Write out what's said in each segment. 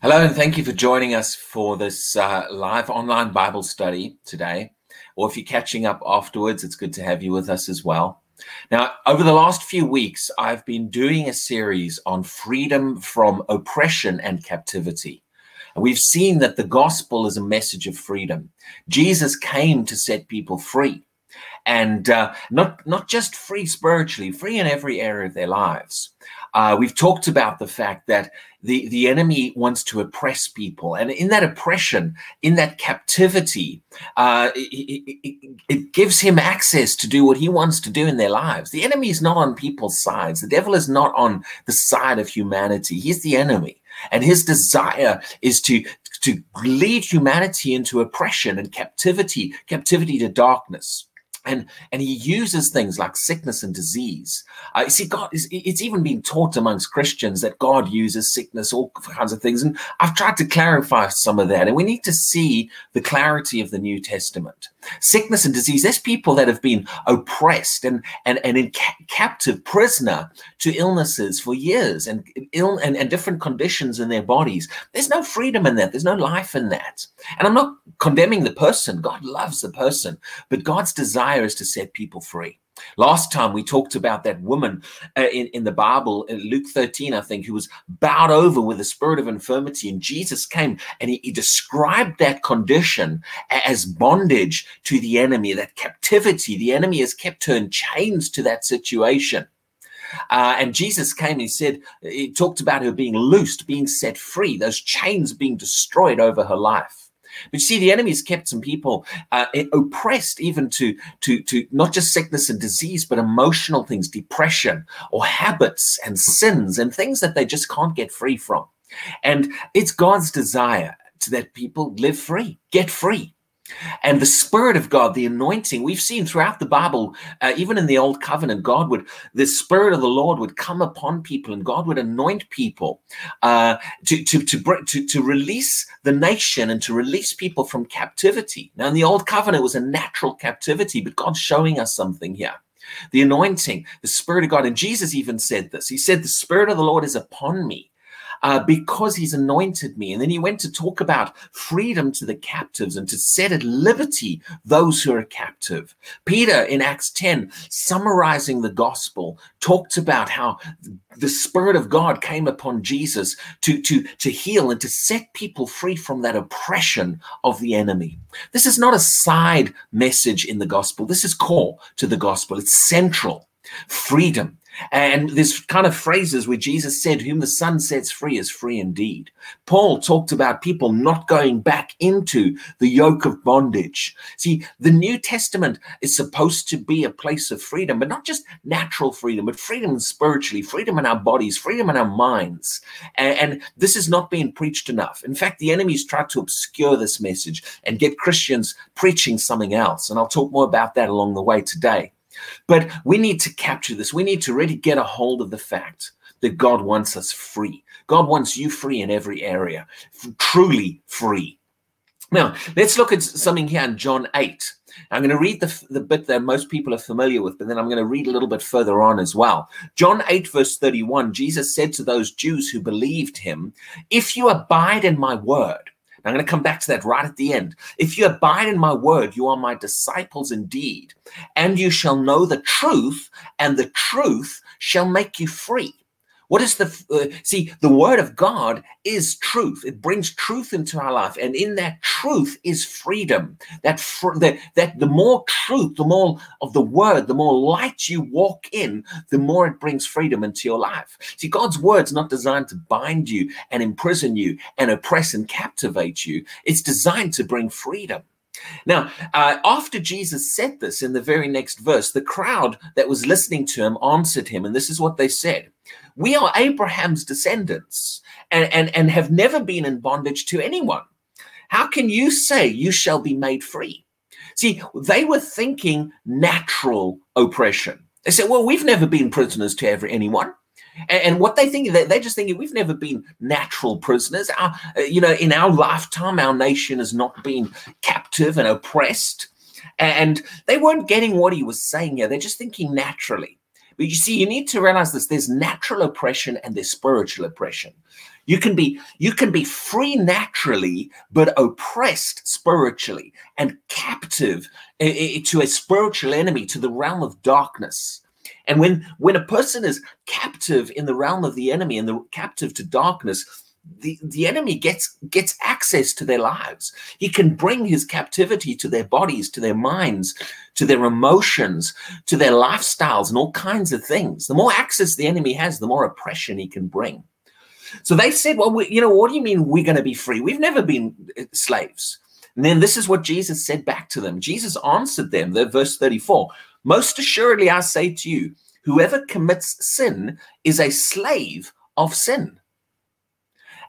Hello, and thank you for joining us for this uh, live online Bible study today. Or if you're catching up afterwards, it's good to have you with us as well. Now, over the last few weeks, I've been doing a series on freedom from oppression and captivity. And we've seen that the gospel is a message of freedom. Jesus came to set people free and uh, not not just free spiritually, free in every area of their lives. Uh, we've talked about the fact that the the enemy wants to oppress people, and in that oppression, in that captivity, uh, it, it, it, gives him access to do what he wants to do in their lives. The enemy is not on people's sides. The devil is not on the side of humanity. He's the enemy. And his desire is to, to lead humanity into oppression and captivity, captivity to darkness and and he uses things like sickness and disease. Uh, see, God it's even been taught amongst Christians that God uses sickness, all kinds of things, and I've tried to clarify some of that. And we need to see the clarity of the New Testament. Sickness and disease. There's people that have been oppressed and and and in ca- captive prisoner to illnesses for years and ill and, and different conditions in their bodies. There's no freedom in that. There's no life in that. And I'm not condemning the person. God loves the person, but God's desire is to set people free. Last time we talked about that woman uh, in, in the Bible, in Luke 13, I think, who was bowed over with a spirit of infirmity. And Jesus came and he, he described that condition as bondage to the enemy, that captivity. The enemy has kept her in chains to that situation. Uh, and Jesus came and he said, he talked about her being loosed, being set free, those chains being destroyed over her life. But you see, the enemy has kept some people uh, oppressed, even to to to not just sickness and disease, but emotional things, depression, or habits and sins and things that they just can't get free from. And it's God's desire to that people live free, get free. And the Spirit of God, the anointing, we've seen throughout the Bible, uh, even in the Old Covenant, God would, the Spirit of the Lord would come upon people and God would anoint people uh, to, to, to, to, to release the nation and to release people from captivity. Now, in the Old Covenant, it was a natural captivity, but God's showing us something here. The anointing, the Spirit of God. And Jesus even said this. He said, The Spirit of the Lord is upon me uh, because he's anointed me. And then he went to talk about freedom to the captives and to set at liberty those who are captive. Peter in Acts 10, summarizing the gospel, talked about how the Spirit of God came upon Jesus to, to, to heal and to set people free from that oppression of the enemy. This is not a side message in the gospel. This is core to the gospel. It's central. Freedom and there's kind of phrases where Jesus said, Whom the Son sets free is free indeed. Paul talked about people not going back into the yoke of bondage. See, the New Testament is supposed to be a place of freedom, but not just natural freedom, but freedom spiritually, freedom in our bodies, freedom in our minds. And, and this is not being preached enough. In fact, the enemy's tried to obscure this message and get Christians preaching something else. And I'll talk more about that along the way today. But we need to capture this. We need to really get a hold of the fact that God wants us free. God wants you free in every area, truly free. Now, let's look at something here in John 8. I'm going to read the, the bit that most people are familiar with, but then I'm going to read a little bit further on as well. John 8, verse 31, Jesus said to those Jews who believed him, If you abide in my word, I'm going to come back to that right at the end. If you abide in my word, you are my disciples indeed, and you shall know the truth, and the truth shall make you free. What is the uh, see? The word of God is truth. It brings truth into our life, and in that truth is freedom. That fr- that that the more truth, the more of the word, the more light you walk in, the more it brings freedom into your life. See, God's word's not designed to bind you and imprison you and oppress and captivate you. It's designed to bring freedom. Now, uh, after Jesus said this in the very next verse, the crowd that was listening to him answered him, and this is what they said we are Abraham's descendants and, and, and have never been in bondage to anyone. How can you say you shall be made free? See, they were thinking natural oppression. They said, well, we've never been prisoners to every, anyone. And, and what they think, they're just thinking, we've never been natural prisoners. Our, uh, you know, in our lifetime, our nation has not been captive and oppressed. And they weren't getting what he was saying here. They're just thinking naturally. But you see, you need to realize this there's natural oppression and there's spiritual oppression. You can be you can be free naturally, but oppressed spiritually and captive to a spiritual enemy, to the realm of darkness. And when when a person is captive in the realm of the enemy and the captive to darkness, the, the enemy gets gets access to their lives. He can bring his captivity to their bodies, to their minds, to their emotions, to their lifestyles, and all kinds of things. The more access the enemy has, the more oppression he can bring. So they said, "Well, we, you know, what do you mean we're going to be free? We've never been uh, slaves." And then this is what Jesus said back to them. Jesus answered them, the verse 34, "Most assuredly I say to you, whoever commits sin is a slave of sin."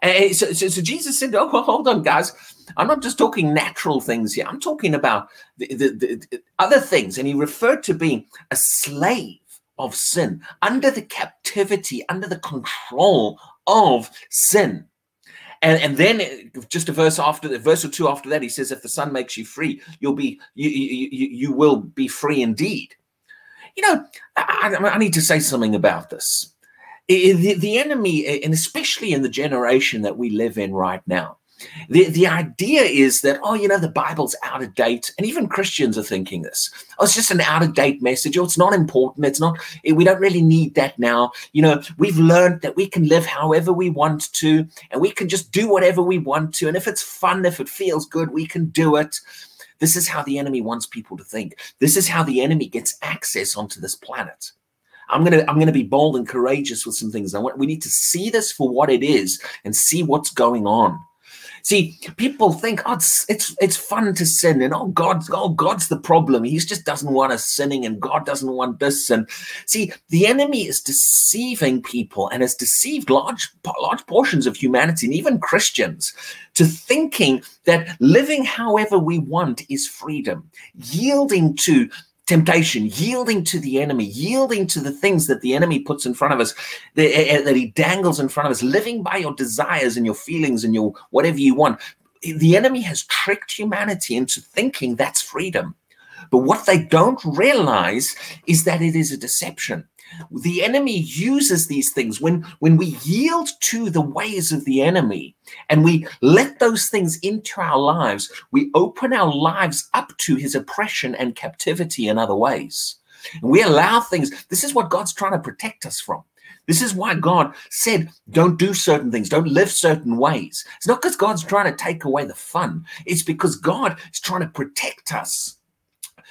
And so, so, so, Jesus said, "Oh, hold on, guys. I'm not just talking natural things here. I'm talking about the, the, the, other things." And he referred to being a slave of sin, under the captivity, under the control of sin. And, and then just a verse after the verse or two after that, he says, "If the Son makes you free, you'll be you you, you, will be free indeed." You know, I, I need to say something about this the, the enemy, and especially in the generation that we live in right now, the, the idea is that, oh, you know, the Bible's out of date. And even Christians are thinking this. Oh, it's just an out of date message. Oh, it's not important. It's not, eh, we don't really need that now. You know, we've learned that we can live however we want to, and we can just do whatever we want to. And if it's fun, if it feels good, we can do it. This is how the enemy wants people to think. This is how the enemy gets access onto this planet. I'm gonna I'm gonna be bold and courageous with some things. I want we need to see this for what it is and see what's going on. See, people think, oh, it's, it's it's fun to sin, and oh, God's oh God's the problem. He just doesn't want us sinning, and God doesn't want this. And see, the enemy is deceiving people, and has deceived large large portions of humanity, and even Christians, to thinking that living however we want is freedom, yielding to temptation, yielding to the enemy, yielding to the things that the enemy puts in front of us, that, eh, eh, that he dangles in front of us, living by your desires and your feelings and your whatever you want. The enemy has tricked humanity into thinking that's freedom. But what they don't realize is that it is a deception the enemy uses these things. When when we yield to the ways of the enemy and we let those things into our lives we open our lives up to his oppression and captivity in other ways. And we allow things. This is what god's trying to protect us from. This is why God said, don't do certain things, don't live certain ways. It's not because God's trying to take away the fun, it's because God is trying to protect us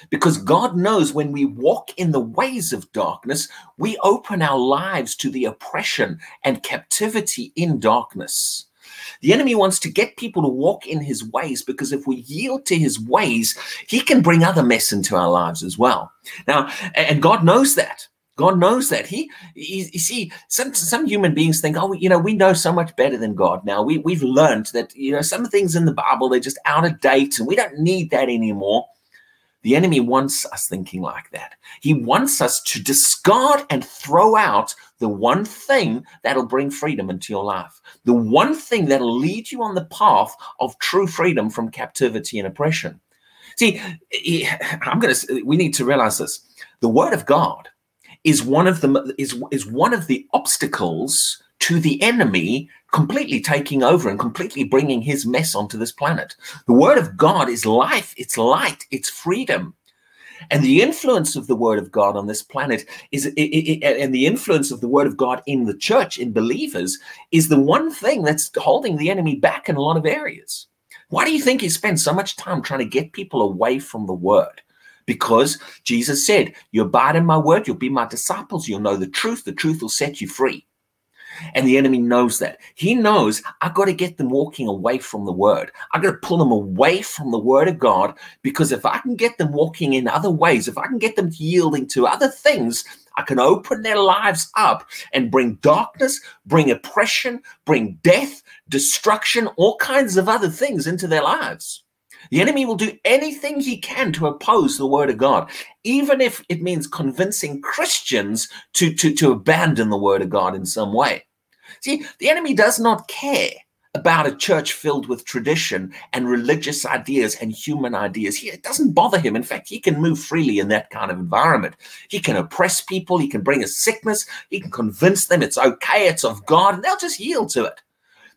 because God knows when we walk in the ways of darkness, we open our lives to the oppression and captivity in darkness. The enemy wants to get people to walk in his ways because if we yield to his ways, he can bring other mess into our lives as well. Now, and God knows that. God knows that. He, he, you see, some some human beings think, oh, you know, we know so much better than God now. We we've learned that you know some things in the Bible they're just out of date, and we don't need that anymore. The enemy wants us thinking like that. He wants us to discard and throw out the one thing that'll bring freedom into your life, the one thing that'll lead you on the path of true freedom from captivity and oppression. See, I'm going to. We need to realize this: the Word of God is one of the is is one of the obstacles to the enemy completely taking over and completely bringing his mess onto this planet. The word of God is life, it's light, it's freedom. And the influence of the word of God on this planet is, it, it, and the influence of the word of God in the church, in believers, is the one thing that's holding the enemy back in a lot of areas. Why do you think he spends so much time trying to get people away from the word? Because Jesus said, You abide in my word, you'll be my disciples, you'll know the truth, the truth will set you free. And the enemy knows that. He knows I've got to get them walking away from the word. I've got to pull them away from the word of God because if I can get them walking in other ways, if I can get them yielding to other things, I can open their lives up and bring darkness, bring oppression, bring death, destruction, all kinds of other things into their lives. The enemy will do anything he can to oppose the word of God, even if it means convincing Christians to, to, to abandon the word of God in some way. See, the enemy does not care about a church filled with tradition and religious ideas and human ideas. He, it doesn't bother him. In fact, he can move freely in that kind of environment. He can oppress people, he can bring a sickness, he can convince them it's okay, it's of God, and they'll just yield to it.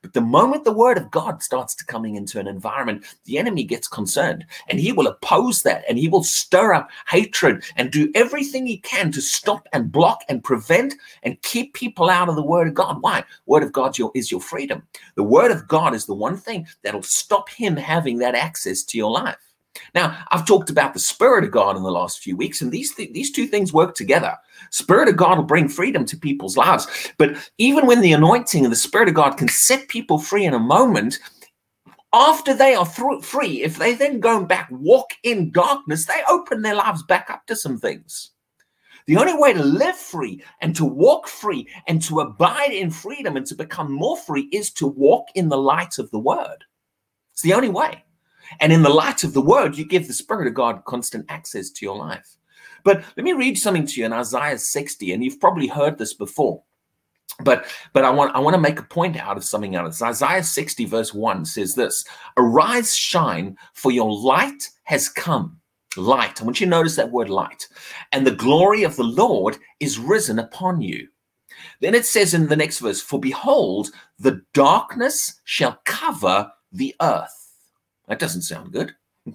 But the moment the word of God starts to coming into an environment, the enemy gets concerned and he will oppose that and he will stir up hatred and do everything he can to stop and block and prevent and keep people out of the word of God. Why? Word of God is your freedom. The word of God is the one thing that'll stop him having that access to your life. Now, I've talked about the Spirit of God in the last few weeks, and these th- these two things work together. Spirit of God will bring freedom to people's lives, but even when the anointing of the Spirit of God can set people free in a moment, after they are through, free, if they then go back walk in darkness, they open their lives back up to some things. The only way to live free and to walk free and to abide in freedom and to become more free is to walk in the light of the Word. It's the only way. And in the light of the word, you give the Spirit of God constant access to your life. But let me read something to you in Isaiah 60, and you've probably heard this before. But but I want I want to make a point out of something this. Isaiah 60, verse 1 says this: Arise, shine, for your light has come. Light. I want you to notice that word light. And the glory of the Lord is risen upon you. Then it says in the next verse, For behold, the darkness shall cover the earth that doesn't sound good.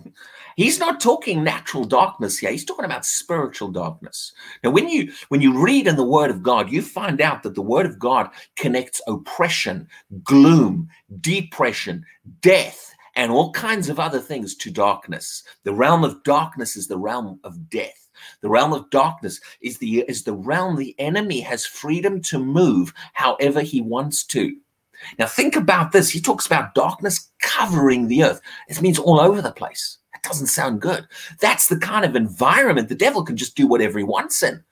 He's not talking natural darkness here. He's talking about spiritual darkness. Now, when you when you read in the Word of God, you find out that the Word of God connects oppression, gloom, depression, death, and all kinds of other things to darkness. The realm of darkness is the realm of death. The realm of darkness is the is the realm the enemy has freedom to move however he wants to. Now, think about this. He talks about darkness covering the earth. It means all over the place. That doesn't sound good. That's the kind of environment the devil can just do whatever he wants in.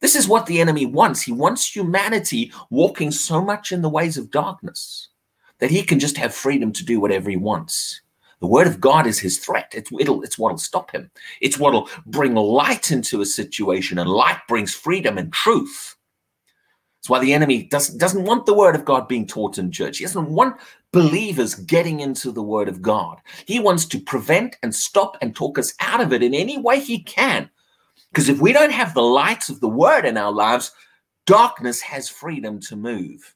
This is what the enemy wants. He wants humanity walking so much in the ways of darkness that he can just have freedom to do whatever he wants. The word of God is his threat. It's, it's what'll stop him. It's what'll bring light into a situation, and light brings freedom and truth. That's why the enemy doesn't, doesn't want the word of God being taught in church. He doesn't want believers getting into the word of God. He wants to prevent and stop and talk us out of it in any way he can. Because if we don't have the light of the word in our lives, darkness has freedom to move.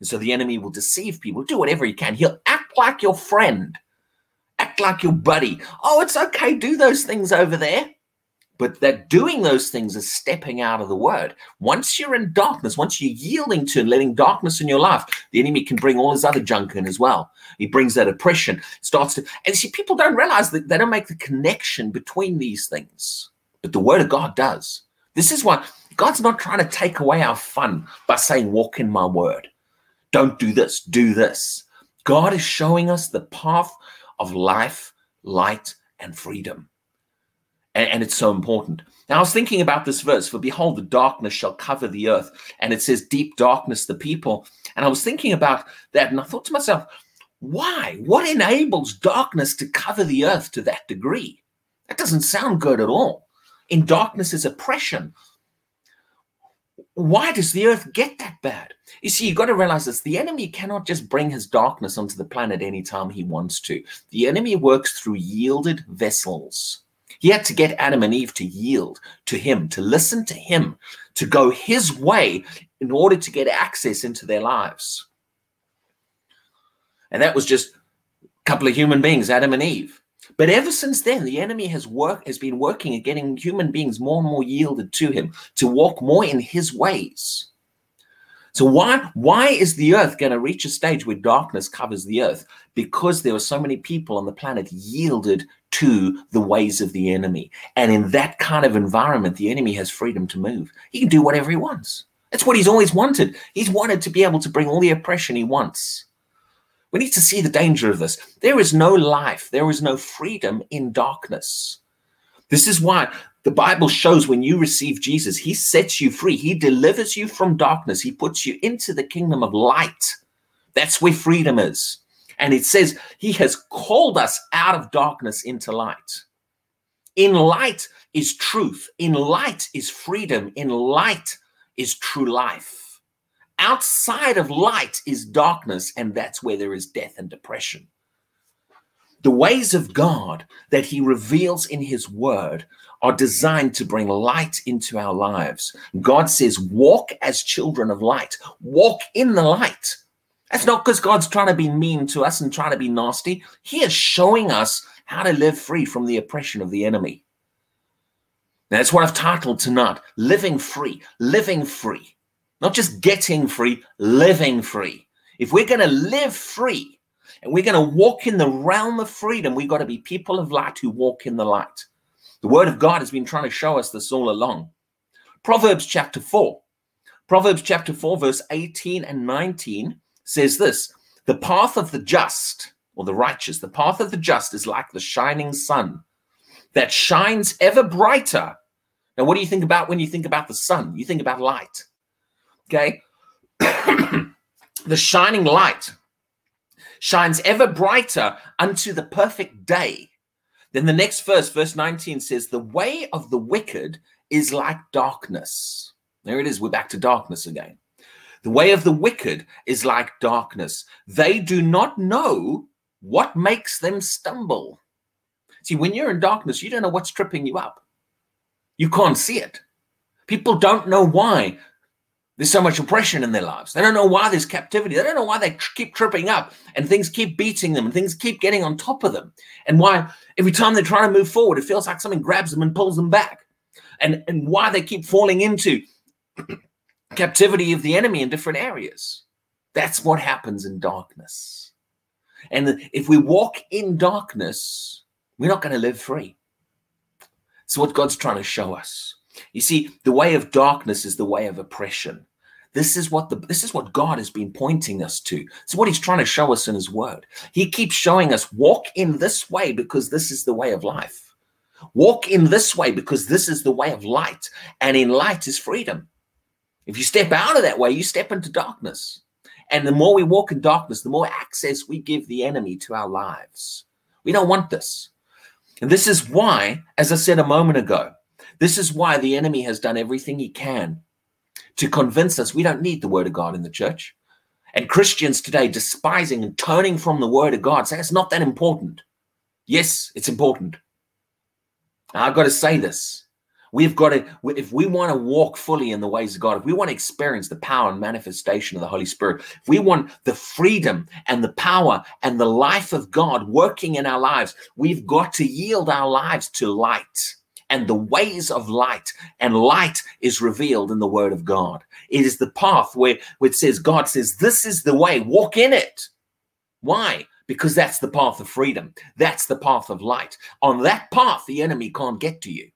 And so the enemy will deceive people, do whatever he can. He'll act like your friend, act like your buddy. Oh, it's okay, do those things over there but that doing those things is stepping out of the word. Once you're in darkness, once you're yielding to and letting darkness in your life, the enemy can bring all his other junk in as well. He brings that oppression, starts to, and see, people don't realize that they don't make the connection between these things, but the word of God does. This is why God's not trying to take away our fun by saying, Walk in my word. Don't do this, do this. God is showing us the path of life, light, and freedom. And, and, it's so important. Now, I was thinking about this verse For behold, the darkness shall cover the earth. And it says, deep darkness, the people. And I was thinking about that. And I thought to myself, why? What enables darkness to cover the earth to that degree? That doesn't sound good at all. In darkness is oppression. Why does the earth get that bad? You see, you've got to realize this the enemy cannot just bring his darkness onto the planet anytime he wants to. The enemy works through yielded vessels. He had to get Adam and Eve to yield to him, to listen to him, to go his way in order to get access into their lives. And that was just a couple of human beings, Adam and Eve. But ever since then, the enemy has worked has been working at getting human beings more and more yielded to him, to walk more in his ways. So why why is the earth going to reach a stage where darkness covers the earth? Because there are so many people on the planet yielded to the ways of the enemy. And in that kind of environment, the enemy has freedom to move. He can do whatever he wants. That's what he's always wanted. He's wanted to be able to bring all the oppression he wants. We need to see the danger of this. There is no life, there is no freedom in darkness. This is why the Bible shows when you receive Jesus, he sets you free. He delivers you from darkness. He puts you into the kingdom of light. That's where freedom is. And it says he has called us out of darkness into light. In light is truth. In light is freedom. In light is true life. Outside of light is darkness, and that's where there is death and depression. The ways of God that he reveals in his word are designed to bring light into our lives. God says, walk as children of light, walk in the light. That's not because God's trying to be mean to us and trying to be nasty. He is showing us how to live free from the oppression of the enemy. That's what I've titled tonight Living Free. Living Free. Not just getting free, living free. If we're going to live free and we're going to walk in the realm of freedom, we've got to be people of light who walk in the light. The word of God has been trying to show us this all along. Proverbs chapter 4. Proverbs chapter 4, verse 18 and 19 says this The path of the just or the righteous, the path of the just is like the shining sun that shines ever brighter. Now, what do you think about when you think about the sun? You think about light. Okay. the shining light shines ever brighter unto the perfect day. Then the next verse, verse 19 says, The way of the wicked is like darkness. There it is. We're back to darkness again. The way of the wicked is like darkness. They do not know what makes them stumble. See, when you're in darkness, you don't know what's tripping you up. You can't see it. People don't know why there's so much oppression in their lives. They don't know why there's captivity. They don't know why they tr- keep tripping up and things keep beating them and things keep getting on top of them. And why every time they're trying to move forward, it feels like something grabs them and pulls them back. And, and why they keep falling into captivity of the enemy in different areas. That's what happens in darkness. And if we walk in darkness, we're not going to live free. It's what God's trying to show us. You see, the way of darkness is the way of oppression. This is what the this is what God has been pointing us to. It's what He's trying to show us in His Word. He keeps showing us walk in this way because this is the way of life. Walk in this way because this is the way of light, and in light is freedom. If you step out of that way, you step into darkness. And the more we walk in darkness, the more access we give the enemy to our lives. We don't want this. And this is why, as I said a moment ago, this is why the enemy has done everything he can to convince us we don't need the word of God in the church. And Christians today despising and turning from the word of God, saying it's not that important. Yes, it's important. I've got to say this. We've got to, if we want to walk fully in the ways of God, if we want to experience the power and manifestation of the Holy Spirit, if we want the freedom and the power and the life of God working in our lives, we've got to yield our lives to light and the ways of light. And light is revealed in the Word of God. It is the path where, where it says, God says, This is the way, walk in it. Why? Because that's the path of freedom. That's the path of light. On that path, the enemy can't get to you.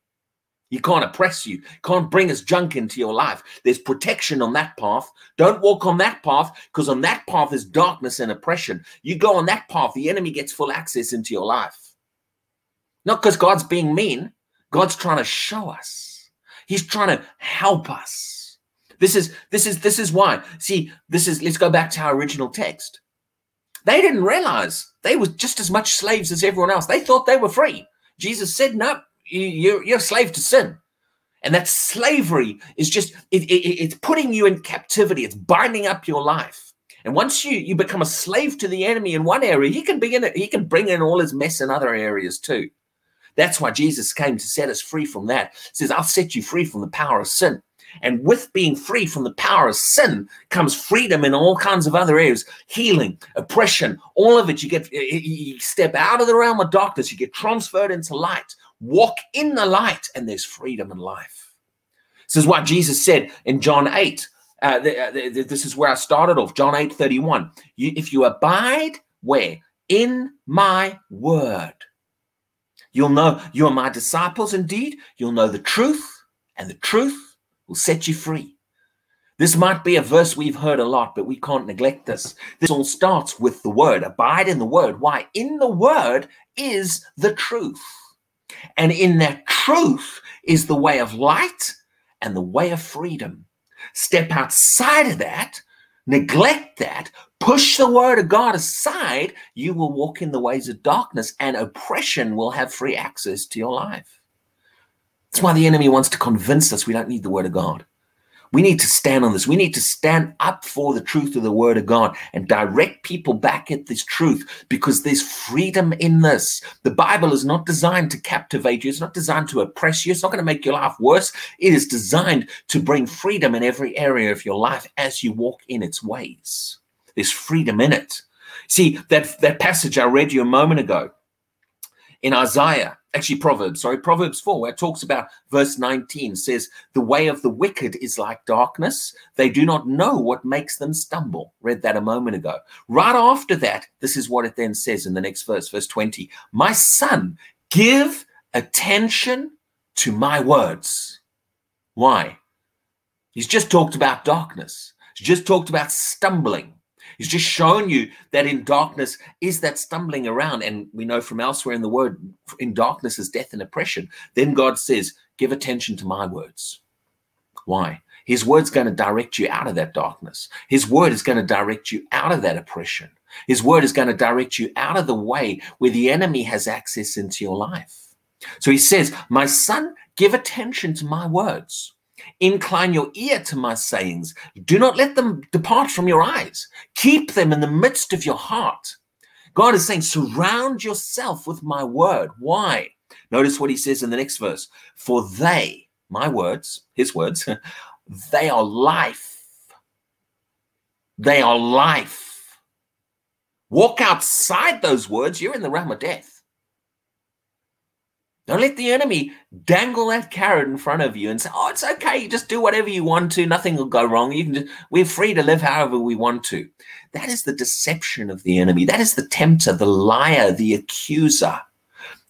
He can't oppress you, can't bring his junk into your life. There's protection on that path. Don't walk on that path because on that path is darkness and oppression. You go on that path, the enemy gets full access into your life. Not because God's being mean, God's trying to show us. He's trying to help us. This is this is this is why. See, this is let's go back to our original text. They didn't realize they were just as much slaves as everyone else. They thought they were free. Jesus said, "No, you're, you're a slave to sin. And that slavery is just, it, it, it's putting you in captivity. It's binding up your life. And once you, you become a slave to the enemy in one area, he can begin he can bring in all his mess in other areas too. That's why Jesus came to set us free from that. He says, I'll set you free from the power of sin. And with being free from the power of sin comes freedom in all kinds of other areas healing, oppression, all of it. You get, you step out of the realm of darkness, you get transferred into light. Walk in the light, and there's freedom and life. This is what Jesus said in John 8. Uh, this is where I started off, John 8 31. You, if you abide where? In my word. You'll know you are my disciples indeed. You'll know the truth, and the truth will set you free. This might be a verse we've heard a lot, but we can't neglect this. This all starts with the word. Abide in the word. Why? In the word is the truth. And in that truth is the way of light and the way of freedom. Step outside of that, neglect that, push the word of God aside, you will walk in the ways of darkness and oppression will have free access to your life. That's why the enemy wants to convince us we don't need the word of God. We need to stand on this. We need to stand up for the truth of the word of God and direct people back at this truth because there's freedom in this. The Bible is not designed to captivate you, it's not designed to oppress you, it's not going to make your life worse. It is designed to bring freedom in every area of your life as you walk in its ways. There's freedom in it. See, that, that passage I read you a moment ago in Isaiah, actually Proverbs, sorry, Proverbs 4, where it talks about verse 19 says, The way of the wicked is like darkness. They do not know what makes them stumble. Read that a moment ago. Right after that, this is what it then says in the next verse, verse 20. My son, give attention to my words. Why? He's just talked about darkness. He's just talked about stumbling. He's just shown you that in darkness is that stumbling around. And we know from elsewhere in the word, in darkness is death and oppression. Then God says, Give attention to my words. Why? His word's going to direct you out of that darkness. His word is going to direct you out of that oppression. His word is going to direct you out of the way where the enemy has access into your life. So he says, My son, give attention to my words. Incline your ear to my sayings. Do not let them depart from your eyes. Keep them in the midst of your heart. God is saying, surround yourself with my word. Why? Notice what he says in the next verse. For they, my words, his words, they are life. They are life. Walk outside those words, you're in the realm of death. Don't let the enemy dangle that carrot in front of you and say, "Oh, it's okay. You just do whatever you want to. Nothing will go wrong. You can. Just, we're free to live however we want to." That is the deception of the enemy. That is the tempter, the liar, the accuser.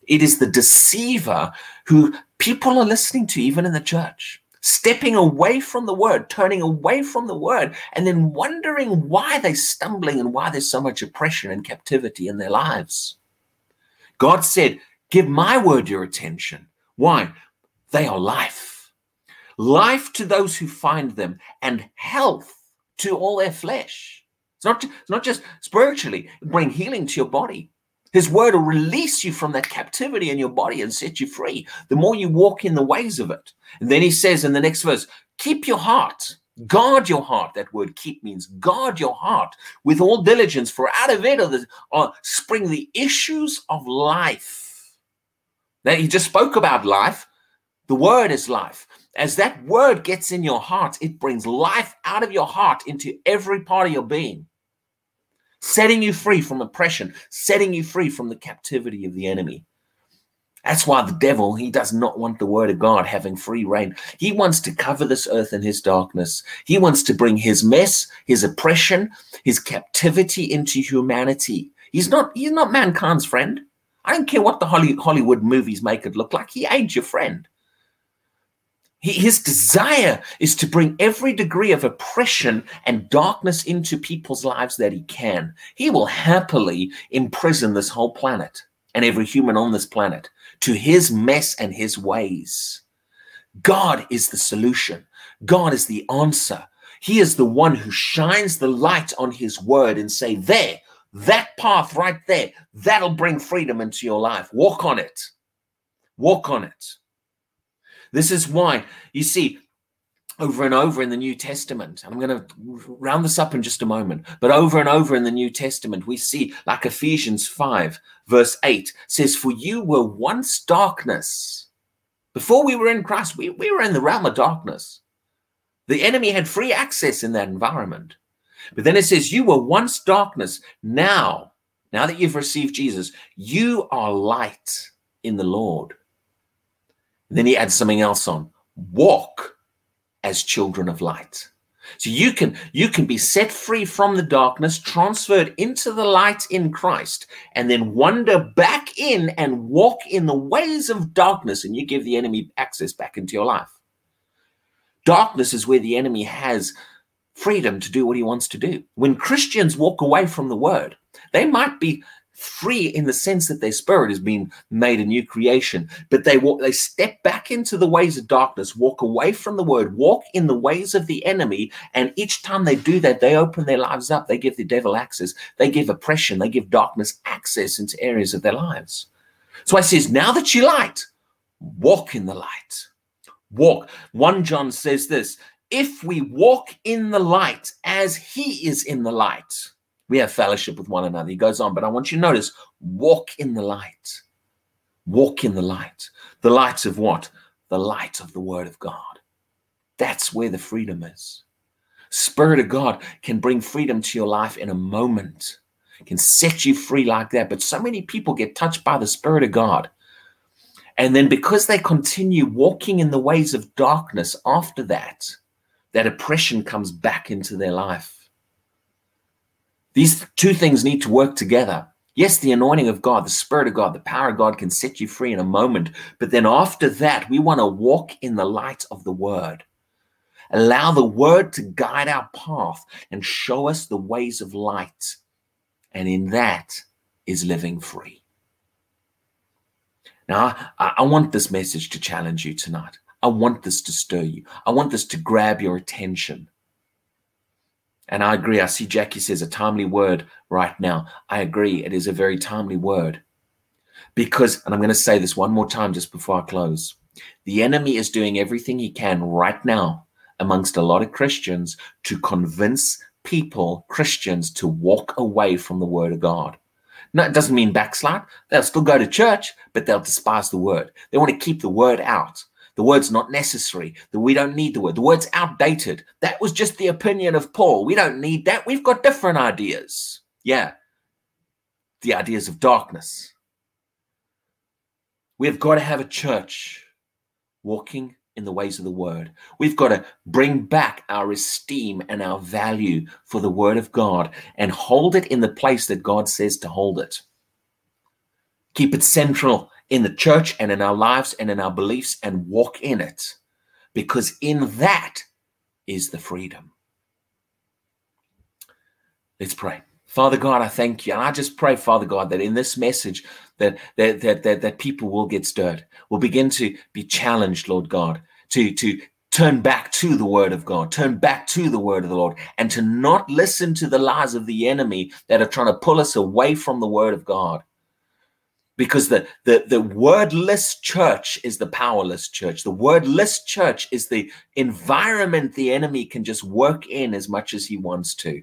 It is the deceiver who people are listening to, even in the church, stepping away from the word, turning away from the word, and then wondering why they're stumbling and why there's so much oppression and captivity in their lives. God said, Give my word your attention. Why? They are life. Life to those who find them and health to all their flesh. It's not, it's not just spiritually, bring healing to your body. His word will release you from that captivity in your body and set you free. The more you walk in the ways of it. And then he says in the next verse, keep your heart, guard your heart. That word keep means guard your heart with all diligence, for out of it are, the, are spring the issues of life. He just spoke about life. The word is life. As that word gets in your heart, it brings life out of your heart into every part of your being, setting you free from oppression, setting you free from the captivity of the enemy. That's why the devil, he does not want the word of God having free rein. He wants to cover this earth in his darkness. He wants to bring his mess, his oppression, his captivity into humanity. He's not, he's not mankind's friend. I don't care what the Hollywood movies make it look like. He ain't your friend. His desire is to bring every degree of oppression and darkness into people's lives that he can. He will happily imprison this whole planet and every human on this planet to his mess and his ways. God is the solution. God is the answer. He is the one who shines the light on his word and say, there, that path right there, that'll bring freedom into your life. Walk on it. Walk on it. This is why, you see, over and over in the New Testament, and I'm going to round this up in just a moment, but over and over in the New Testament, we see, like Ephesians 5, verse 8 says, For you were once darkness. Before we were in Christ, we, we were in the realm of darkness. The enemy had free access in that environment. But then it says, You were once darkness. Now, now that you've received Jesus, you are light in the Lord. And then he adds something else on walk as children of light. So you can you can be set free from the darkness, transferred into the light in Christ, and then wander back in and walk in the ways of darkness, and you give the enemy access back into your life. Darkness is where the enemy has freedom to do what he wants to do. When Christians walk away from the word, they might be free in the sense that their spirit has been made a new creation, but they walk, they step back into the ways of darkness, walk away from the word, walk in the ways of the enemy, and each time they do that, they open their lives up. They give the devil access. They give oppression. They give darkness access into areas of their lives. So I says, now that you light, walk in the light. Walk. 1 John says this if we walk in the light as he is in the light, we have fellowship with one another. He goes on, but I want you to notice walk in the light. Walk in the light. The light of what? The light of the word of God. That's where the freedom is. Spirit of God can bring freedom to your life in a moment, can set you free like that. But so many people get touched by the Spirit of God. And then because they continue walking in the ways of darkness after that, that oppression comes back into their life. These two things need to work together. Yes, the anointing of God, the Spirit of God, the power of God can set you free in a moment. But then after that, we want to walk in the light of the Word. Allow the Word to guide our path and show us the ways of light. And in that is living free. Now, I, I want this message to challenge you tonight. I want this to stir you. I want this to grab your attention. And I agree. I see Jackie says a timely word right now. I agree. It is a very timely word. Because, and I'm going to say this one more time just before I close the enemy is doing everything he can right now amongst a lot of Christians to convince people, Christians, to walk away from the word of God. No, it doesn't mean backslide. They'll still go to church, but they'll despise the word. They want to keep the word out. The word's not necessary. That we don't need the word. The word's outdated. That was just the opinion of Paul. We don't need that. We've got different ideas. Yeah. The ideas of darkness. We've got to have a church walking in the ways of the word. We've got to bring back our esteem and our value for the word of God and hold it in the place that God says to hold it. Keep it central in the church and in our lives and in our beliefs and walk in it because in that is the freedom. Let's pray. Father God, I thank you. And I just pray, Father God, that in this message that that that that, that people will get stirred, will begin to be challenged, Lord God, to to turn back to the word of God, turn back to the word of the Lord, and to not listen to the lies of the enemy that are trying to pull us away from the word of God. Because the, the, the wordless church is the powerless church. The wordless church is the environment the enemy can just work in as much as he wants to.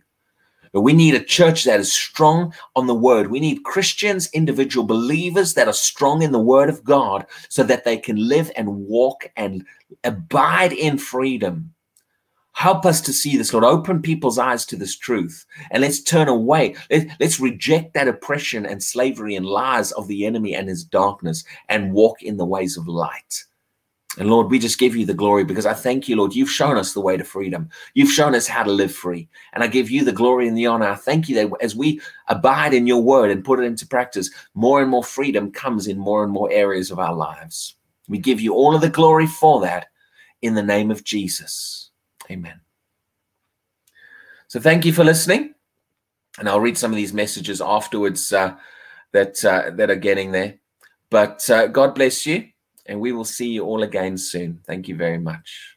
But we need a church that is strong on the word. We need Christians, individual believers that are strong in the word of God so that they can live and walk and abide in freedom. Help us to see this, Lord. Open people's eyes to this truth and let's turn away. Let, us reject that oppression and slavery and lies of the enemy and his darkness and walk in the ways of light. And Lord, we just give you the glory because I thank you, Lord. You've shown us the way to freedom. You've shown us how to live free. And I give you the glory and the honor. I thank you that as we abide in your word and put it into practice, more and more freedom comes in more and more areas of our lives. We give you all of the glory for that in the name of Jesus. Amen. So thank you for listening. And I'll read some of these messages afterwards uh, that, uh, that are getting there. But uh, God bless you and we will see you all again soon. Thank you very much.